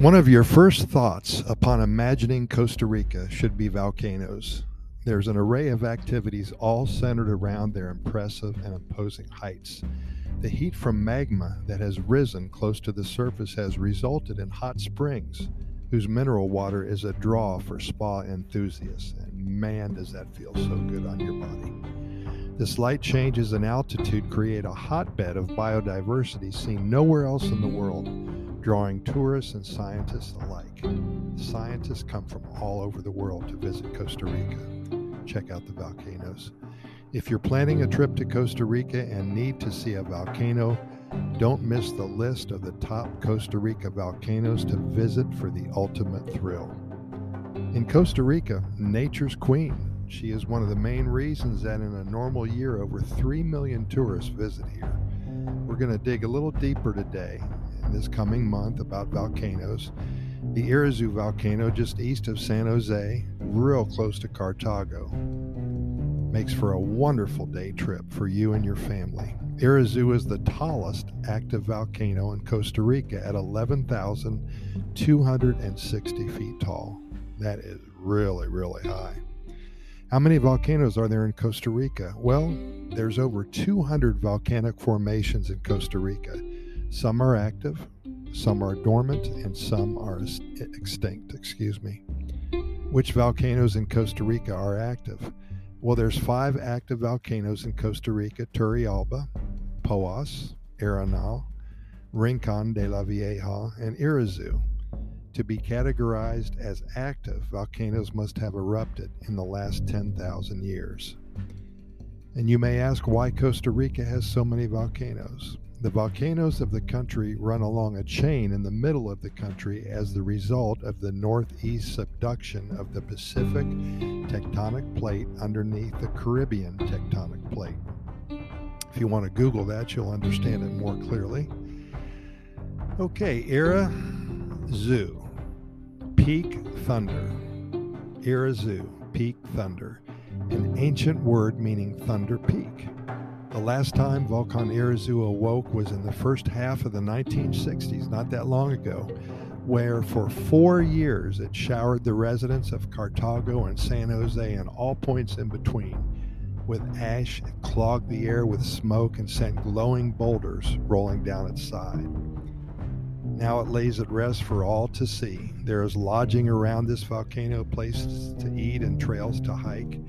One of your first thoughts upon imagining Costa Rica should be volcanoes. There's an array of activities all centered around their impressive and imposing heights. The heat from magma that has risen close to the surface has resulted in hot springs, whose mineral water is a draw for spa enthusiasts. And man, does that feel so good on your body. The slight changes in altitude create a hotbed of biodiversity seen nowhere else in the world drawing tourists and scientists alike. Scientists come from all over the world to visit Costa Rica. Check out the volcanoes. If you're planning a trip to Costa Rica and need to see a volcano, don't miss the list of the top Costa Rica volcanoes to visit for the ultimate thrill. In Costa Rica, nature's queen. She is one of the main reasons that in a normal year, over 3 million tourists visit here. We're going to dig a little deeper today this coming month about volcanoes. The Irazu volcano just east of San Jose, real close to Cartago. Makes for a wonderful day trip for you and your family. Irazu is the tallest active volcano in Costa Rica at 11,260 feet tall. That is really, really high. How many volcanoes are there in Costa Rica? Well, there's over 200 volcanic formations in Costa Rica. Some are active, some are dormant, and some are extinct, excuse me. Which volcanoes in Costa Rica are active? Well, there's five active volcanoes in Costa Rica, Turrialba, Poas, Arenal, Rincon de la Vieja, and Irazu. To be categorized as active, volcanoes must have erupted in the last 10,000 years. And you may ask why Costa Rica has so many volcanoes. The volcanoes of the country run along a chain in the middle of the country as the result of the northeast subduction of the Pacific tectonic plate underneath the Caribbean tectonic plate. If you want to Google that, you'll understand it more clearly. Okay, Era Zoo, Peak Thunder. Irazu, Peak Thunder, an ancient word meaning thunder peak. The last time Volcan Irazu awoke was in the first half of the 1960s, not that long ago, where for four years it showered the residents of Cartago and San Jose and all points in between with ash, it clogged the air with smoke, and sent glowing boulders rolling down its side. Now it lays at rest for all to see. There is lodging around this volcano, places to eat, and trails to hike.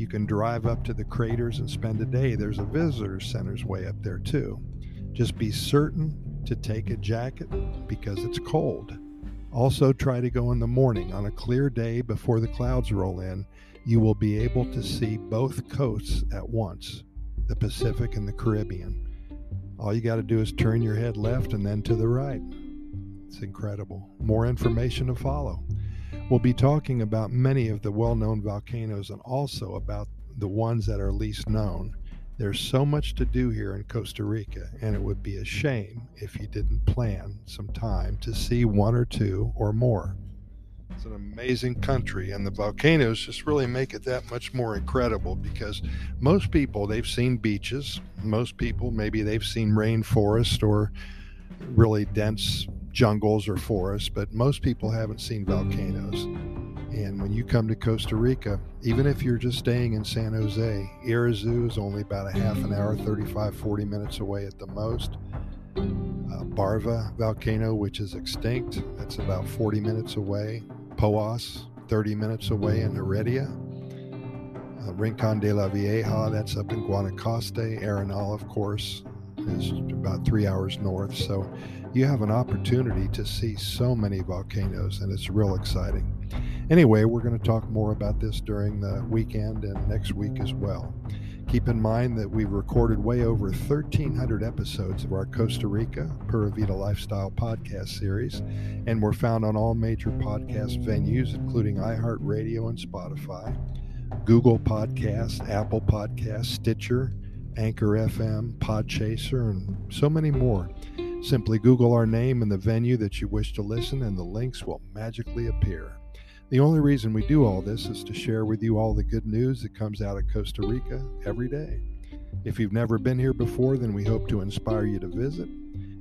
You can drive up to the craters and spend a day. There's a visitor center's way up there too. Just be certain to take a jacket because it's cold. Also, try to go in the morning on a clear day before the clouds roll in. You will be able to see both coasts at once the Pacific and the Caribbean. All you got to do is turn your head left and then to the right. It's incredible. More information to follow. We'll be talking about many of the well known volcanoes and also about the ones that are least known. There's so much to do here in Costa Rica, and it would be a shame if you didn't plan some time to see one or two or more. It's an amazing country, and the volcanoes just really make it that much more incredible because most people, they've seen beaches. Most people, maybe they've seen rainforest or really dense jungles or forests, but most people haven't seen volcanoes. And when you come to Costa Rica, even if you're just staying in San Jose, Irazu is only about a half an hour, 35, 40 minutes away at the most. Uh, Barva volcano, which is extinct, that's about 40 minutes away. Poas, 30 minutes away in Heredia. Uh, Rincon de la Vieja, that's up in Guanacaste. Arenal, of course, is about three hours north. So you have an opportunity to see so many volcanoes, and it's real exciting. Anyway, we're going to talk more about this during the weekend and next week as well. Keep in mind that we've recorded way over 1,300 episodes of our Costa Rica Pura Vida Lifestyle podcast series, and we're found on all major podcast venues, including iHeartRadio and Spotify, Google Podcasts, Apple Podcasts, Stitcher, Anchor FM, Podchaser, and so many more. Simply Google our name and the venue that you wish to listen, and the links will magically appear. The only reason we do all this is to share with you all the good news that comes out of Costa Rica every day. If you've never been here before, then we hope to inspire you to visit.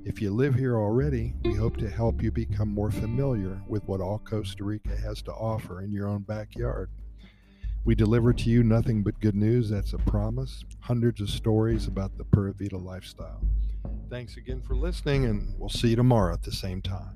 If you live here already, we hope to help you become more familiar with what all Costa Rica has to offer in your own backyard. We deliver to you nothing but good news, that's a promise, hundreds of stories about the Pura Vida lifestyle. Thanks again for listening, and we'll see you tomorrow at the same time.